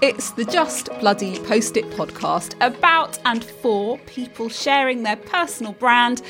It's the Just Bloody Post It podcast about and for people sharing their personal brand.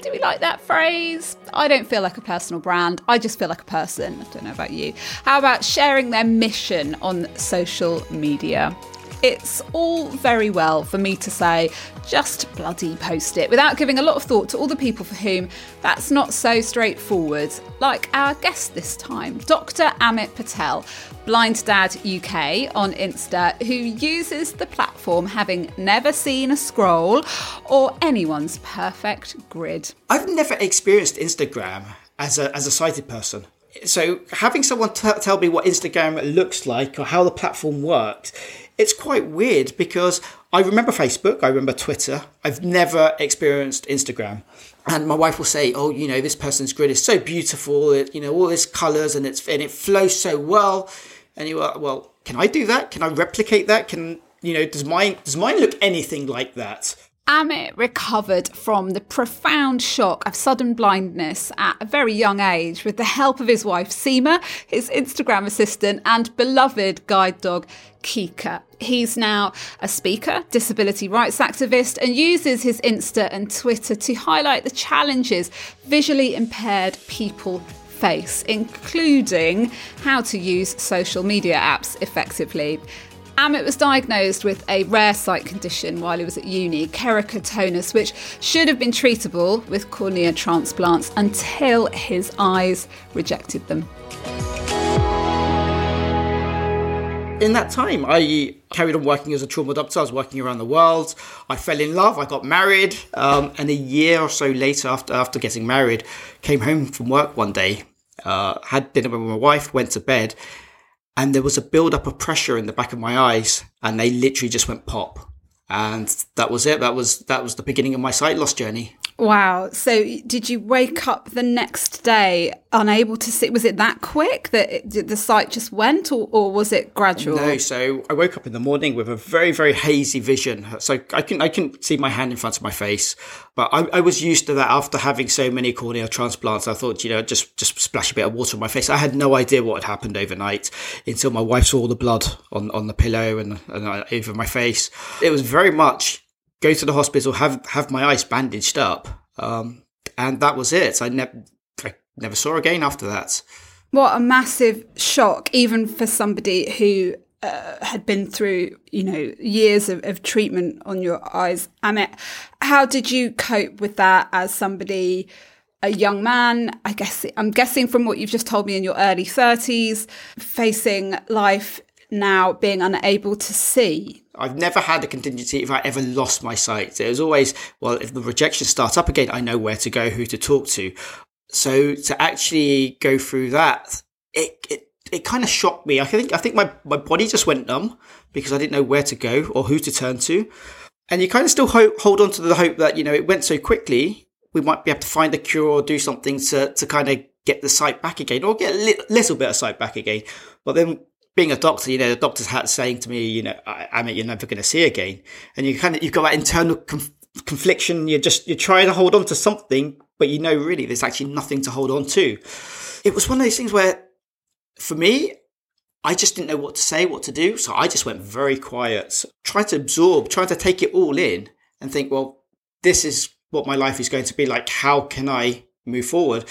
Do we like that phrase? I don't feel like a personal brand. I just feel like a person. I don't know about you. How about sharing their mission on social media? It's all very well for me to say, just bloody post it, without giving a lot of thought to all the people for whom that's not so straightforward, like our guest this time, Dr. Amit Patel, Blind Dad UK on Insta, who uses the platform having never seen a scroll or anyone's perfect grid. I've never experienced Instagram as a, as a sighted person. So having someone t- tell me what Instagram looks like or how the platform works it's quite weird because I remember Facebook, I remember Twitter. I've never experienced Instagram. And my wife will say, "Oh, you know, this person's grid is so beautiful. It, you know, all these colors and it's and it flows so well." And you are, well, can I do that? Can I replicate that? Can you know? Does mine does mine look anything like that? Amit recovered from the profound shock of sudden blindness at a very young age with the help of his wife Seema, his Instagram assistant, and beloved guide dog Kika. He's now a speaker, disability rights activist, and uses his Insta and Twitter to highlight the challenges visually impaired people face, including how to use social media apps effectively. Amit was diagnosed with a rare sight condition while he was at uni, keratoconus, which should have been treatable with cornea transplants until his eyes rejected them. in that time, I carried on working as a trauma doctor. I was working around the world. I fell in love. I got married, um, and a year or so later, after after getting married, came home from work one day, uh, had dinner with my wife, went to bed, and there was a build up of pressure in the back of my eyes and they literally just went pop. And that was it. That was that was the beginning of my sight loss journey Wow. So did you wake up the next day unable to see? Was it that quick that it, the sight just went or, or was it gradual? No. So I woke up in the morning with a very, very hazy vision. So I can, I can see my hand in front of my face, but I, I was used to that after having so many corneal transplants. I thought, you know, just, just splash a bit of water on my face. I had no idea what had happened overnight until my wife saw all the blood on, on the pillow and, and uh, over my face. It was very much go to the hospital, have have my eyes bandaged up, um, and that was it. I never I never saw again after that. What a massive shock, even for somebody who uh, had been through, you know, years of, of treatment on your eyes. Amit, how did you cope with that as somebody? a young man, I guess I'm guessing from what you've just told me in your early 30s, facing life now being unable to see. I've never had a contingency if I ever lost my sight. Was always, well, if the rejection starts up again, I know where to go, who to talk to. So to actually go through that, it, it, it kind of shocked me. I think, I think my, my body just went numb because I didn't know where to go or who to turn to. And you kind of still hope, hold on to the hope that, you know, it went so quickly, we might be able to find a cure or do something to, to kind of get the sight back again or get a li- little bit of sight back again. But then being a doctor, you know, the doctor's hat saying to me, you know, I, I mean, you're never going to see again. And you kind of, you've got that internal conf- confliction. You're just, you're trying to hold on to something, but you know, really, there's actually nothing to hold on to. It was one of those things where, for me, I just didn't know what to say, what to do. So I just went very quiet, tried to absorb, tried to take it all in and think, well, this is what my life is going to be like. How can I move forward?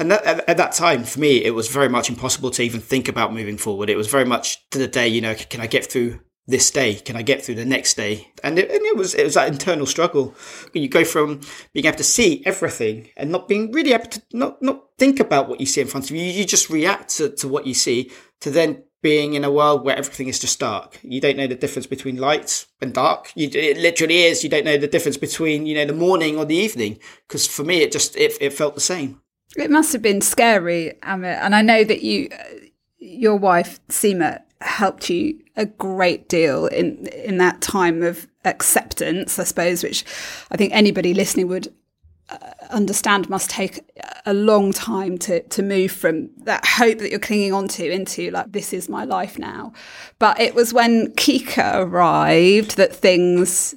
And that, at, at, that time, for me, it was very much impossible to even think about moving forward. It was very much to the day, you know, can I get through this day? Can I get through the next day? And it, and it was it was that internal struggle. When You go from being able to see everything and not being really able to not not think about what you see in front of you. You just react to, to what you see. To then being in a world where everything is just dark. You don't know the difference between light and dark. You, it literally is. You don't know the difference between you know the morning or the evening. Because for me, it just it, it felt the same. It must have been scary, Amit. And I know that you, your wife, Seema, helped you a great deal in in that time of acceptance, I suppose, which I think anybody listening would uh, understand must take a long time to to move from that hope that you're clinging onto into like this is my life now. But it was when Kika arrived that things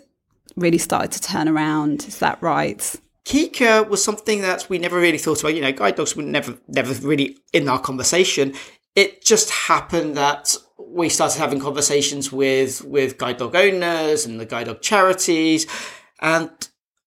really started to turn around. Is that right? Kika was something that we never really thought about. You know, guide dogs were never, never really in our conversation. It just happened that we started having conversations with with guide dog owners and the guide dog charities, and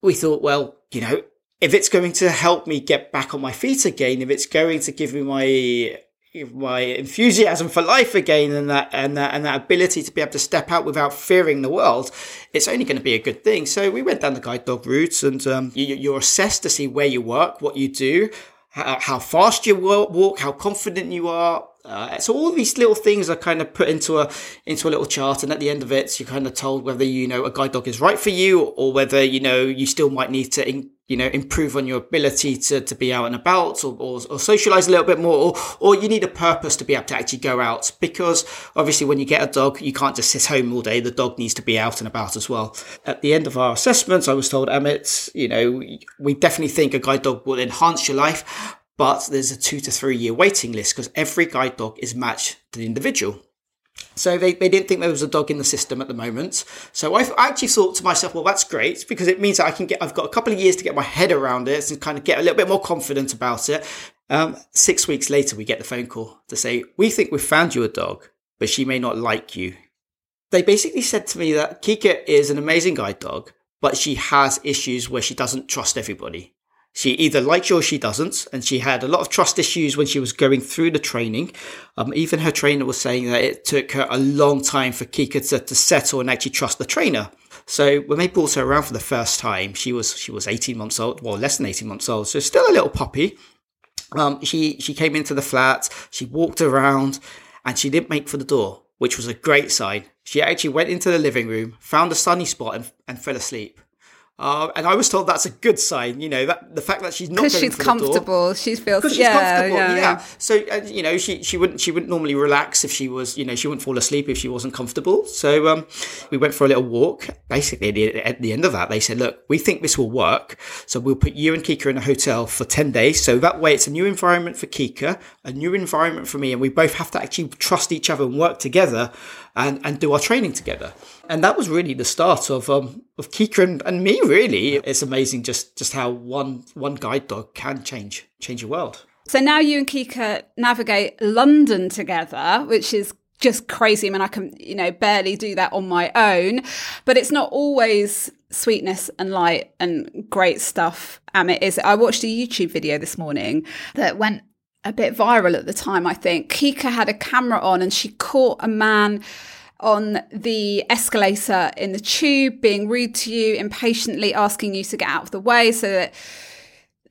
we thought, well, you know, if it's going to help me get back on my feet again, if it's going to give me my my enthusiasm for life again and that and that and that ability to be able to step out without fearing the world, it's only going to be a good thing. So we went down the guide dog route, and um, you, you're assessed to see where you work, what you do, how fast you walk, how confident you are, uh, so all these little things are kind of put into a into a little chart, and at the end of it, you're kind of told whether you know a guide dog is right for you, or whether you know you still might need to in, you know improve on your ability to, to be out and about, or, or, or socialize a little bit more, or or you need a purpose to be able to actually go out. Because obviously, when you get a dog, you can't just sit home all day. The dog needs to be out and about as well. At the end of our assessments, I was told, Amit, you know, we definitely think a guide dog will enhance your life but there's a two to three year waiting list because every guide dog is matched to the individual. So they, they didn't think there was a dog in the system at the moment. So I actually thought to myself, well, that's great because it means that I can get, I've got a couple of years to get my head around it and kind of get a little bit more confident about it. Um, six weeks later, we get the phone call to say, we think we've found you a dog, but she may not like you. They basically said to me that Kika is an amazing guide dog, but she has issues where she doesn't trust everybody. She either likes you or she doesn't, and she had a lot of trust issues when she was going through the training. Um, even her trainer was saying that it took her a long time for Kika to, to settle and actually trust the trainer. So when they brought her around for the first time, she was she was 18 months old, well less than 18 months old, so still a little puppy. Um, she she came into the flat, she walked around, and she didn't make for the door, which was a great sign. She actually went into the living room, found a sunny spot, and, and fell asleep. Uh, and I was told that's a good sign, you know, that the fact that she's not because she's comfortable, she feels she's yeah, comfortable, yeah, yeah. yeah. So uh, you know, she she wouldn't she wouldn't normally relax if she was, you know, she wouldn't fall asleep if she wasn't comfortable. So um, we went for a little walk. Basically, at the, at the end of that, they said, "Look, we think this will work, so we'll put you and Kika in a hotel for ten days. So that way, it's a new environment for Kika, a new environment for me, and we both have to actually trust each other and work together." And, and do our training together. And that was really the start of um, of Kika and, me. Really, it's amazing just just how one one guide dog can change change your world. So now you and Kika navigate London together, which is just crazy. I mean, I can, you know, barely do that on my own, but it's not always sweetness and light and great stuff. Amit is. I watched a YouTube video this morning that went a bit viral at the time, I think. Kika had a camera on and she caught a man on the escalator in the tube being rude to you, impatiently asking you to get out of the way so that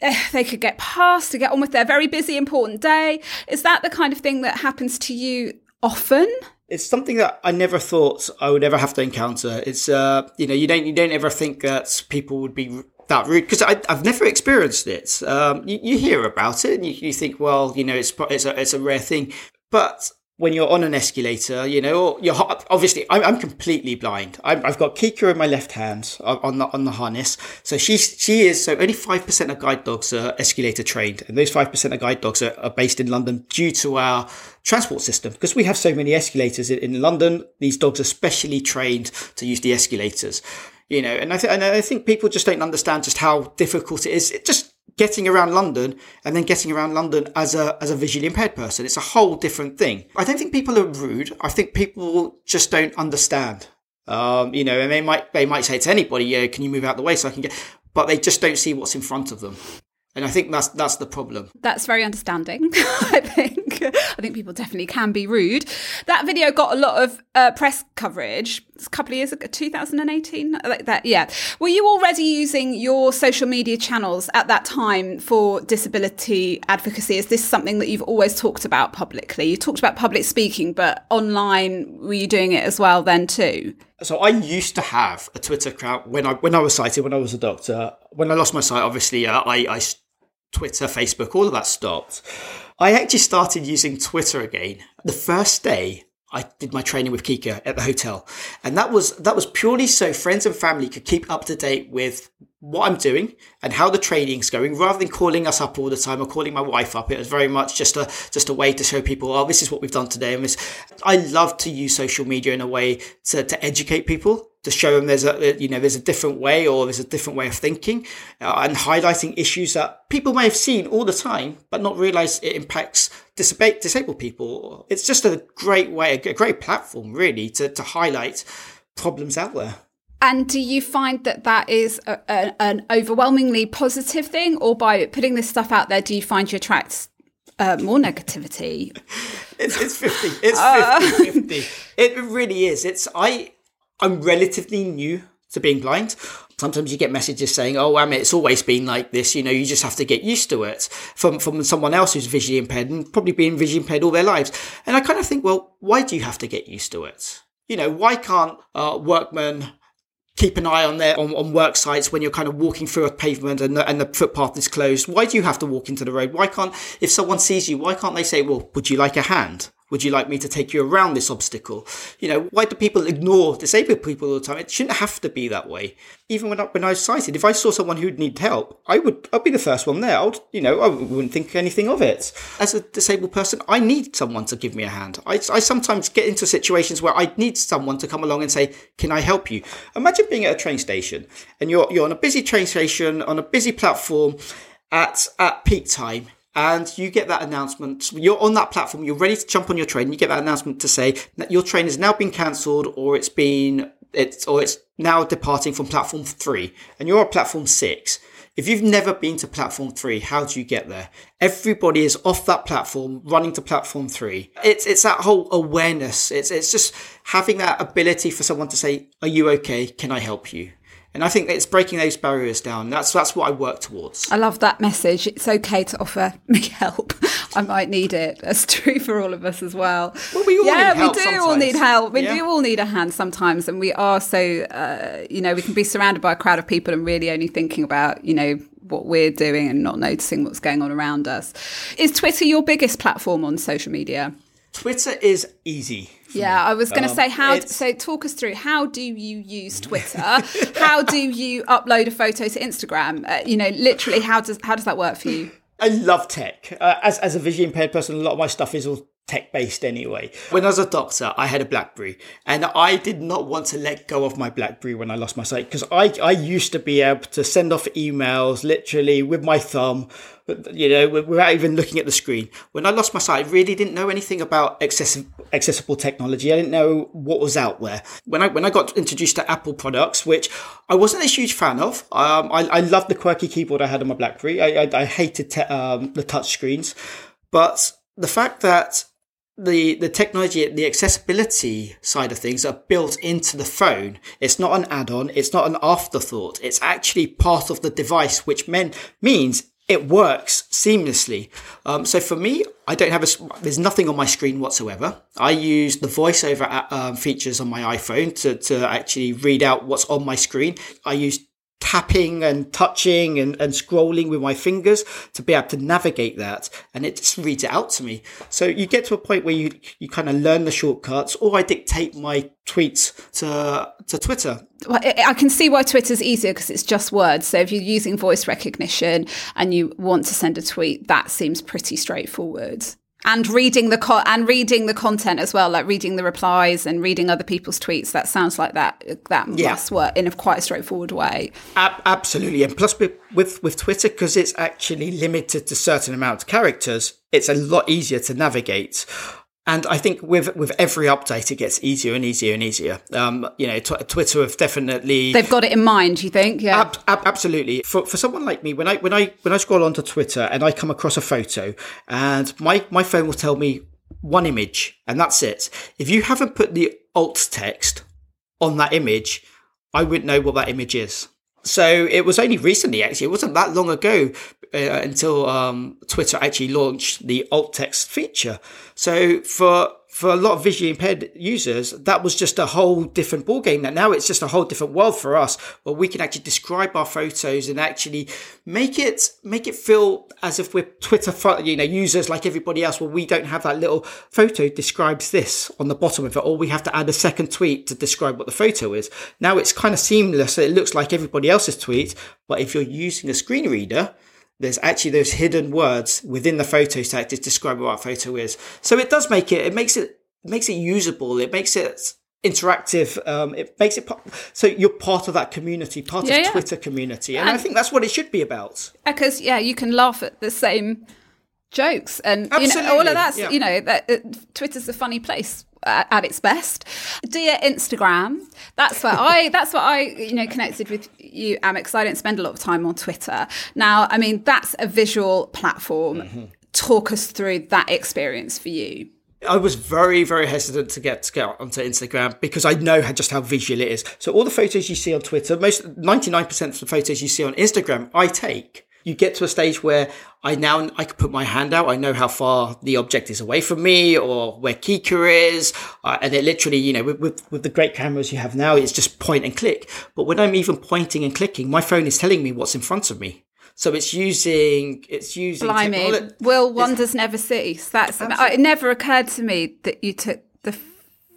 eh, they could get past to get on with their very busy, important day. Is that the kind of thing that happens to you often? It's something that I never thought I would ever have to encounter. It's uh, you know, you don't you don't ever think that people would be that rude because I've never experienced it. Um, you, you, hear about it and you, you, think, well, you know, it's it's a, it's a rare thing, but when you're on an escalator, you know, you're obviously I'm, I'm completely blind. i have got Kika in my left hand on the on the harness, so she's she is so only five percent of guide dogs are escalator trained, and those five percent of guide dogs are, are, based in London due to our transport system because we have so many escalators in, in London. These dogs are specially trained to use the escalators you know, and I, th- and I think people just don't understand just how difficult it is. It just getting around London and then getting around London as a as a visually impaired person. It's a whole different thing. I don't think people are rude. I think people just don't understand. Um, you know, and they might they might say to anybody, "Yeah, can you move out the way so I can get?" But they just don't see what's in front of them. And I think that's that's the problem. That's very understanding. I think I think people definitely can be rude. That video got a lot of uh, press coverage. A couple of years ago, 2018, like that. Yeah. Were you already using your social media channels at that time for disability advocacy? Is this something that you've always talked about publicly? You talked about public speaking, but online, were you doing it as well then too? So I used to have a Twitter account when I when I was sighted, when I was a doctor. When I lost my sight, obviously, uh, I, I Twitter, Facebook, all of that stopped. I actually started using Twitter again the first day I did my training with Kika at the hotel. And that was, that was purely so friends and family could keep up to date with what I'm doing and how the training's going rather than calling us up all the time or calling my wife up. It was very much just a, just a way to show people, oh, this is what we've done today. And this, I love to use social media in a way to, to educate people to show them there's a you know there's a different way or there's a different way of thinking uh, and highlighting issues that people may have seen all the time but not realize it impacts disab- disabled people. It's just a great way a great platform really to, to highlight problems out there. And do you find that that is a, a, an overwhelmingly positive thing? Or by putting this stuff out there do you find you attract uh, more negativity? It's, it's 50 it's 50 uh. 50 it really is. It's i I'm relatively new to being blind. Sometimes you get messages saying, "Oh, I mean, it's always been like this." You know, you just have to get used to it from from someone else who's visually impaired and probably been visually impaired all their lives. And I kind of think, well, why do you have to get used to it? You know, why can't uh, workmen keep an eye on their on, on work sites when you're kind of walking through a pavement and the, and the footpath is closed? Why do you have to walk into the road? Why can't if someone sees you, why can't they say, "Well, would you like a hand?" Would you like me to take you around this obstacle? You know, why do people ignore disabled people all the time? It shouldn't have to be that way. Even when I, when I was sighted, if I saw someone who'd need help, I would I'd be the first one there. I'd you know I wouldn't think anything of it. As a disabled person, I need someone to give me a hand. I, I sometimes get into situations where I need someone to come along and say, "Can I help you?" Imagine being at a train station and you're you're on a busy train station on a busy platform at at peak time and you get that announcement. You're on that platform, you're ready to jump on your train, you get that announcement to say that your train has now been cancelled or it's been, it's, or it's now departing from platform three and you're on platform six. If you've never been to platform three, how do you get there? Everybody is off that platform, running to platform three. It's it's that whole awareness. It's it's just having that ability for someone to say, "Are you okay? Can I help you?" And I think it's breaking those barriers down. That's that's what I work towards. I love that message. It's okay to offer me help. I might need it. That's true for all of us as well. Well, we all yeah, we do sometimes. all need help. We yeah. do all need a hand sometimes, and we are so uh, you know we can be surrounded by a crowd of people and really only thinking about you know what we're doing and not noticing what's going on around us. Is Twitter your biggest platform on social media? Twitter is easy. Yeah, I was going to um, say how. So talk us through how do you use Twitter? how do you upload a photo to Instagram? Uh, you know, literally, how does how does that work for you? I love tech. Uh, as as a visually impaired person, a lot of my stuff is all tech based anyway. When I was a doctor, I had a BlackBerry and I did not want to let go of my BlackBerry when I lost my sight because I, I used to be able to send off emails literally with my thumb, you know, without even looking at the screen. When I lost my sight, I really didn't know anything about accessible, accessible technology. I didn't know what was out there. When I, when I got introduced to Apple products, which I wasn't a huge fan of, um, I, I loved the quirky keyboard I had on my BlackBerry. I, I, I hated te- um, the touch screens, but the fact that the the technology, the accessibility side of things are built into the phone. It's not an add-on. It's not an afterthought. It's actually part of the device, which men, means it works seamlessly. Um, so for me, I don't have a, there's nothing on my screen whatsoever. I use the voiceover uh, features on my iPhone to, to actually read out what's on my screen. I use tapping and touching and, and scrolling with my fingers to be able to navigate that. And it just reads it out to me. So you get to a point where you you kind of learn the shortcuts or i dictate my tweets to to twitter. Well, i can see why twitter's easier because it's just words. So if you're using voice recognition and you want to send a tweet that seems pretty straightforward and reading the co- and reading the content as well, like reading the replies and reading other people's tweets. That sounds like that that yeah. must work in a quite a straightforward way. Ab- absolutely, and plus with with, with Twitter because it's actually limited to certain amount of characters, it's a lot easier to navigate. And I think with with every update, it gets easier and easier and easier. Um, you know, t- Twitter have definitely they've got it in mind. You think? Yeah, ab- ab- absolutely. For for someone like me, when I when I when I scroll onto Twitter and I come across a photo, and my my phone will tell me one image, and that's it. If you haven't put the alt text on that image, I wouldn't know what that image is. So it was only recently, actually, it wasn't that long ago uh, until um, Twitter actually launched the alt text feature. So for for a lot of visually impaired users, that was just a whole different ballgame. Now, now it's just a whole different world for us, where we can actually describe our photos and actually make it make it feel as if we're Twitter, you know, users like everybody else. Where we don't have that little photo describes this on the bottom of it, or we have to add a second tweet to describe what the photo is. Now it's kind of seamless. It looks like everybody else's tweet, but if you're using a screen reader, there's actually those hidden words within the photo set to describe what a photo is. So it does make it, it makes it, it makes it usable. It makes it interactive. Um, it makes it so you're part of that community, part yeah, of yeah. Twitter community, and, and, I think that's what it should be about. Because yeah, you can laugh at the same jokes and Absolutely. you know all of that's yeah. you know that uh, Twitter's a funny place at, its best. Dear Instagram, that's where I that's what I you know connected with you, Amit, because I don't spend a lot of time on Twitter. Now, I mean that's a visual platform. Mm-hmm. Talk us through that experience for you. I was very, very hesitant to get to get onto Instagram because I know just how visual it is. So all the photos you see on Twitter, most ninety nine percent of the photos you see on Instagram, I take. You get to a stage where I now I can put my hand out. I know how far the object is away from me or where Kika is, uh, and it literally, you know, with, with with the great cameras you have now, it's just point and click. But when I'm even pointing and clicking, my phone is telling me what's in front of me. So it's using it's using. Blimey, technology. will wonders never cease? That's absolutely. it. Never occurred to me that you took the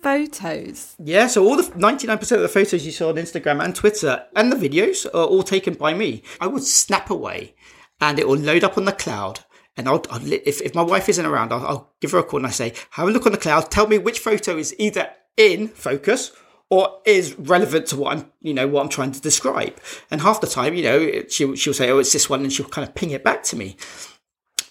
photos. Yeah, so all the ninety nine percent of the photos you saw on Instagram and Twitter and the videos are all taken by me. I would snap away, and it will load up on the cloud. And I'll, I'll if, if my wife isn't around, I'll, I'll give her a call and I say, "Have a look on the cloud. Tell me which photo is either in focus or is relevant to what I'm, you know, what I'm trying to describe. And half the time, you know, she'll, she'll say, oh, it's this one, and she'll kind of ping it back to me.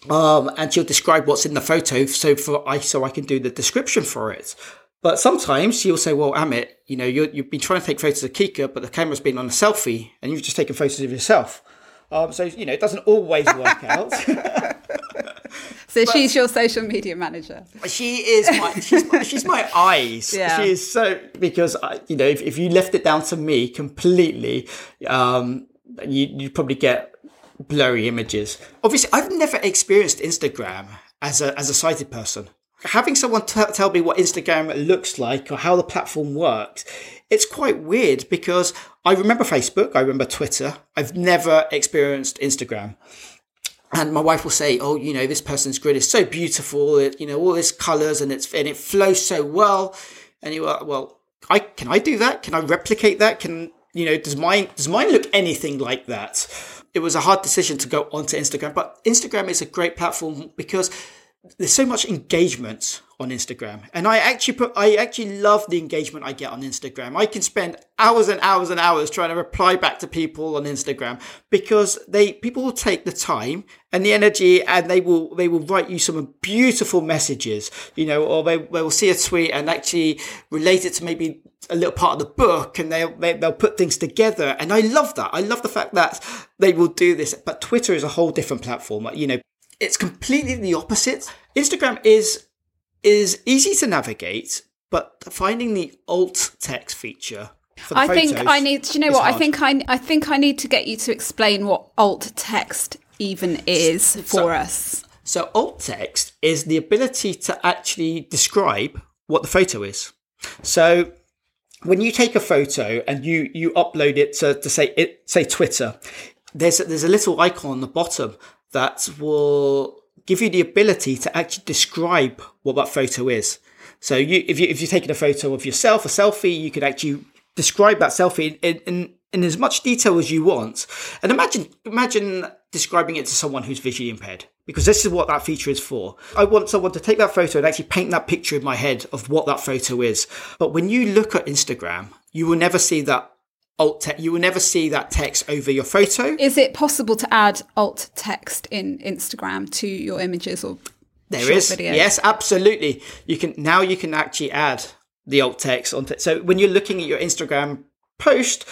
Um, and she'll describe what's in the photo so for I, so I can do the description for it. But sometimes she'll say, well, Amit, you know, you have been trying to take photos of Kika, but the camera's been on a selfie and you've just taken photos of yourself. Um, so, you know, it doesn't always work out. So but she's your social media manager. She is my she's my, she's my eyes. Yeah. She is so because I, you know if, if you left it down to me completely, um, you you probably get blurry images. Obviously, I've never experienced Instagram as a as a sighted person. Having someone t- tell me what Instagram looks like or how the platform works, it's quite weird because I remember Facebook, I remember Twitter. I've never experienced Instagram and my wife will say, "Oh, you know, this person's grid is so beautiful. It, you know, all this colors and it's and it flows so well." And you are, well, I can I do that? Can I replicate that? Can you know? Does mine does mine look anything like that? It was a hard decision to go onto Instagram, but Instagram is a great platform because there's so much engagement on Instagram. And I actually put, I actually love the engagement I get on Instagram. I can spend hours and hours and hours trying to reply back to people on Instagram because they, people will take the time and the energy and they will, they will write you some beautiful messages, you know, or they, they will see a tweet and actually relate it to maybe a little part of the book and they'll, they, will they will put things together. And I love that. I love the fact that they will do this, but Twitter is a whole different platform. You know, it's completely the opposite. Instagram is is easy to navigate, but finding the alt text feature I think I need. Do you know what? Hard. I think I. I think I need to get you to explain what alt text even is for so, us. So alt text is the ability to actually describe what the photo is. So when you take a photo and you you upload it to, to say it say Twitter, there's a, there's a little icon on the bottom that will give you the ability to actually describe what that photo is. So you, if you if you're taking a photo of yourself, a selfie, you could actually describe that selfie in, in, in as much detail as you want. And imagine imagine describing it to someone who's visually impaired, because this is what that feature is for. I want someone to take that photo and actually paint that picture in my head of what that photo is. But when you look at Instagram, you will never see that alt text. You will never see that text over your photo. Is it possible to add alt text in Instagram to your images or there is videos? Yes, absolutely. You can now you can actually add the alt text on. so when you're looking at your Instagram post,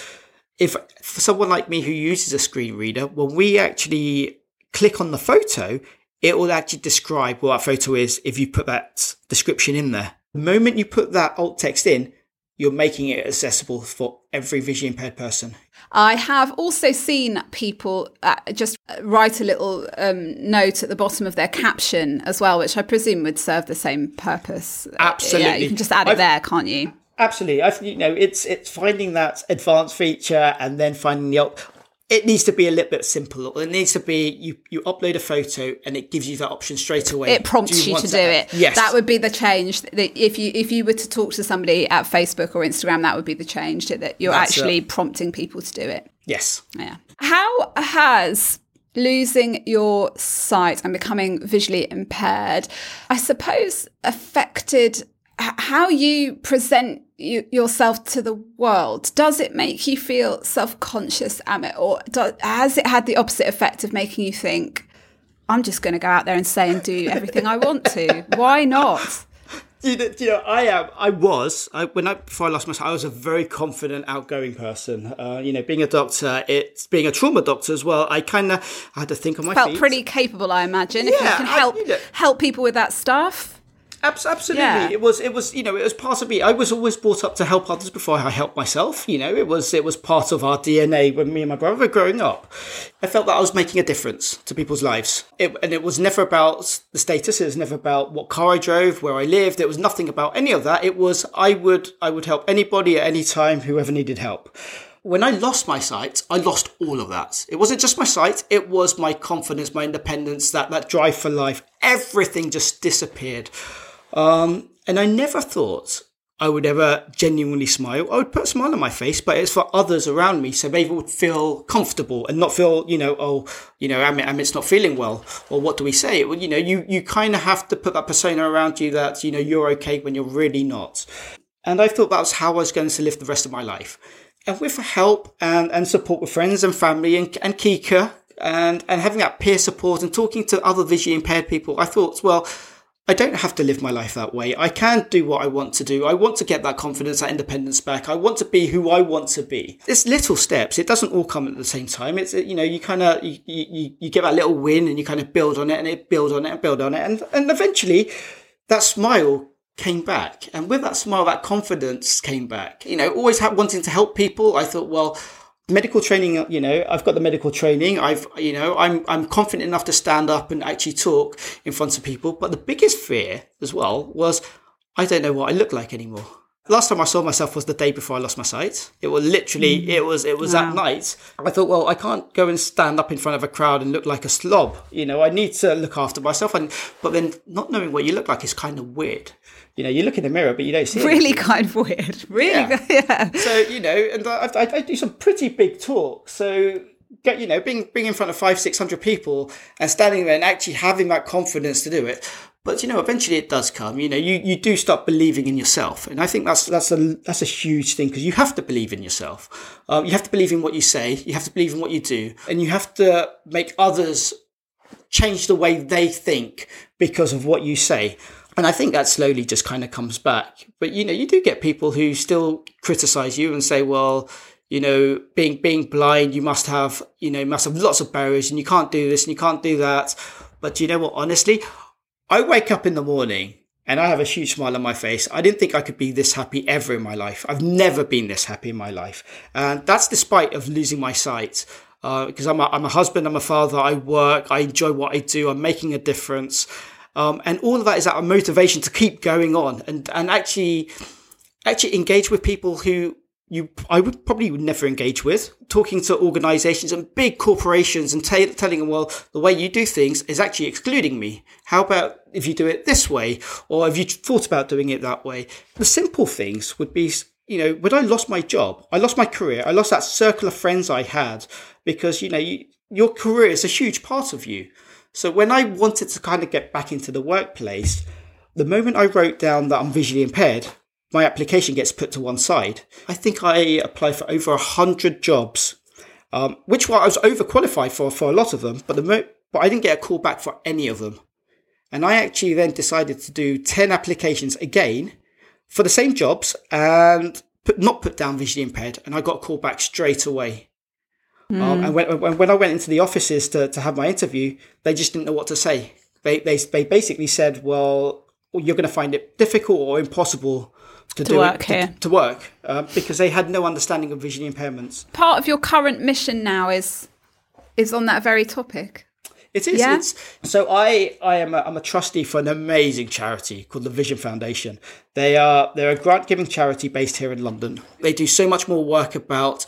if for someone like me who uses a screen reader, when we actually click on the photo, it will actually describe what that photo is if you put that description in there. The moment you put that alt text in, you're making it accessible for every visually impaired person. I have also seen people uh, just write a little um, note at the bottom of their caption as well, which I presume would serve the same purpose. Absolutely, yeah, you can just add it I've, there, can't you? Absolutely, I you know it's it's finding that advanced feature and then finding the it needs to be a little bit simple. It needs to be you you upload a photo and it gives you that option straight away. It prompts you, you to, do it. Yes, that would be the change. If you if you were to talk to somebody at Facebook or Instagram, that would be the change that you're That's actually it. prompting people to do it. Yes. Yeah. How has losing your sight and becoming visually impaired, I suppose, affected how you present you, yourself to the world, does it make you feel self conscious, Amit, or do, has it had the opposite effect of making you think, I'm just going to go out there and say and do everything I want to? Why not? you know, you know, I am. I was. I, when I before I lost my I was a very confident, outgoing person. Uh, you know, being a doctor, it's being a trauma doctor as well. I kind of had to think on my Felt feet. pretty capable, I imagine. if you Yeah, can I- help you know- help people with that stuff. Abs- Absolutely, Yeah. it was. It was. You know, it was part of me. I was always brought up to help others before I helped myself. You know, it was. It was part of our DNA when me and my brother were growing up. I felt that I was making a difference to people's lives, it, and it was never about the status. It was never about what car I drove, where I lived. It was nothing about any of that. It was I would. I would help anybody at any time, whoever needed help. When I lost my sight, I lost all of that. It wasn't just my sight, it was my confidence, my independence, that, that drive for life. Everything just disappeared. Um, and I never thought I would ever genuinely smile. I would put a smile on my face, but it's for others around me, so they would feel comfortable and not feel, you know, oh, you know, Amit, Amit's not feeling well, or what do we say? Well, you know, you you kind of have to put that persona around you that you know you're okay when you're really not. And I thought that was how I was going to live the rest of my life. And with help and, and support with friends and family and, and Kika and, and having that peer support and talking to other visually impaired people, I thought, well, I don't have to live my life that way. I can do what I want to do. I want to get that confidence, that independence back. I want to be who I want to be. It's little steps. It doesn't all come at the same time. It's, you know, you kind of, you, you, you get that little win and you kind of build on it and it build on it and build on it. And, and eventually that smile came back. And with that smile, that confidence came back. You know, always wanting to help people. I thought, well, medical training, you know, I've got the medical training. I've, you know, I'm, I'm confident enough to stand up and actually talk in front of people. But the biggest fear as well was I don't know what I look like anymore. Last time I saw myself was the day before I lost my sight. It was literally, mm. it was, it was Wow. at night. I thought, well, I can't go and stand up in front of a crowd and look like a slob. You know, I need to look after myself. And, but then not knowing what you look like is kind of weird. You know, you look in the mirror, but you don't see it. Really kind of weird. Really, Yeah. yeah. So you know, and I, I, I do some pretty big talks. So get you know, being being in front of five, six hundred people and standing there and actually having that confidence to do it. But you know, eventually it does come. You know, you, you do start believing in yourself, and I think that's that's a that's a huge thing because you have to believe in yourself. Um, you have to believe in what you say. You have to believe in what you do, and you have to make others change the way they think because of what you say. And I think that slowly just kind of comes back. But you know, you do get people who still criticize you and say, well, you know, being being blind, you must have, you know, must have lots of barriers and you can't do this and you can't do that. But you know what, honestly, I wake up in the morning and I have a huge smile on my face. I didn't think I could be this happy ever in my life. I've never been this happy in my life. And that's despite of losing my sight. Uh, because I'm a, I'm a husband, I'm a father, I work, I enjoy what I do, I'm making a difference. Um, and all of that is that motivation to keep going on and, and actually, actually engage with people who you, I would probably never engage with, talking to organizations and big corporations and ta telling them, well, the way you do things is actually excluding me. How about if you do it this way? Or have you thought about doing it that way? The simple things would be, you know, when I lost my job, I lost my career, I lost that circle of friends I had because, you know, you, your career is a huge part of you. So when I wanted to kind of get back into the workplace, the moment I wrote down that I'm visually impaired, my application gets put to one side. I think I applied for over a hundred jobs, um, which I was overqualified for for a lot of them, but the mo- but I didn't get a call back for any of them. And I actually then decided to do ten applications again for the same jobs and put, not put down visually impaired, and I got a call back straight away. Um, and when, when, when I went into the offices to, to have my interview, they just didn't know what to say. They, they, they basically said, well, you're going to find it difficult or impossible to, do work it, here. To, to work uh, because they had no understanding of visually impairments. Part of your current mission now is is on that very topic. It is. Yeah? So I, I am a, I'm a trustee for an amazing charity called the Vision Foundation. They are they're a grant giving charity based here in London. They do so much more work about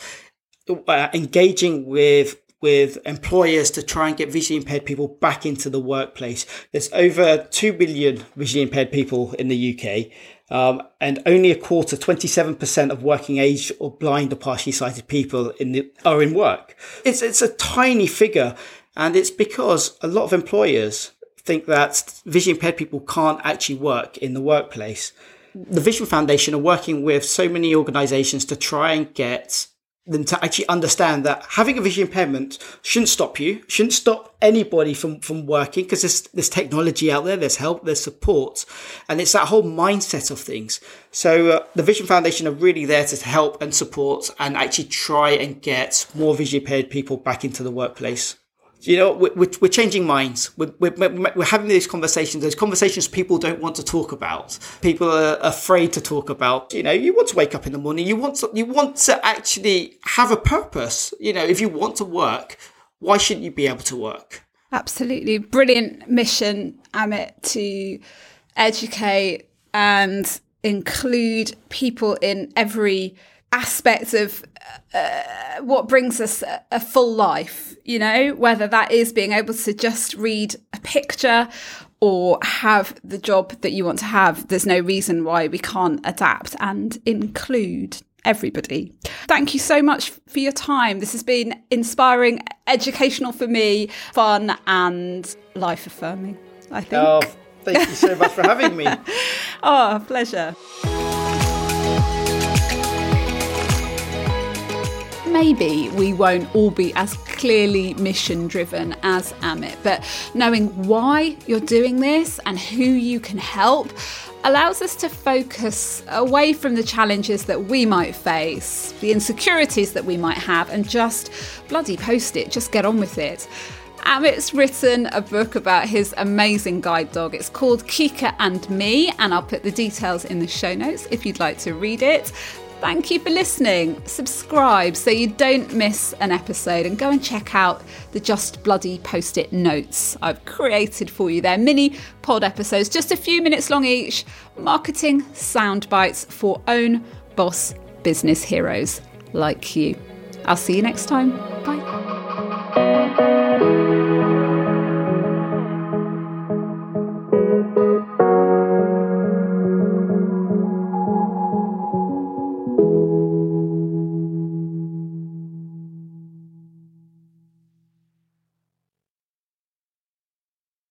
uh, engaging with with employers to try and get visually impaired people back into the workplace. There's over 2 billion visually impaired people in the UK. Um, and only a quarter, 27% of working age or blind or partially sighted people in the, are in work. It's, it's a tiny figure. And it's because a lot of employers think that visually impaired people can't actually work in the workplace. the Vision Foundation are working with so many organizations to try and get them to actually understand that having a vision impairment shouldn't stop you, shouldn't stop anybody from, from working because there's, there's technology out there, there's help, there's support, and it's that whole mindset of things. So uh, the Vision Foundation are really there to help and support and actually try and get more visually impaired people back into the workplace you know, we're, we're changing minds. We're, we're, we're, having these conversations, those conversations people don't want to talk about. People are afraid to talk about. You know, you want to wake up in the morning. You want to, you want to actually have a purpose. You know, if you want to work, why shouldn't you be able to work? Absolutely. Brilliant mission, Amit, to educate and include people in every aspect of uh, what brings us a, a, full life, you know, whether that is being able to just read a picture or have the job that you want to have. There's no reason why we can't adapt and include everybody. Thank you so much for your time. This has been inspiring, educational for me, fun, and life affirming, I think. Oh, thank you so much for having me. oh, pleasure. Maybe we won't all be as clearly mission driven as Amit, but knowing why you're doing this and who you can help allows us to focus away from the challenges that we might face, the insecurities that we might have, and just bloody post it, just get on with it. Amit's written a book about his amazing guide dog. It's called Kika and Me, and I'll put the details in the show notes if you'd like to read it. Thank you for listening. Subscribe so you don't miss an episode and go and check out the Just Bloody Post it notes I've created for you. They're mini pod episodes, just a few minutes long each, marketing sound bites for own boss business heroes like you. I'll see you next time. Bye.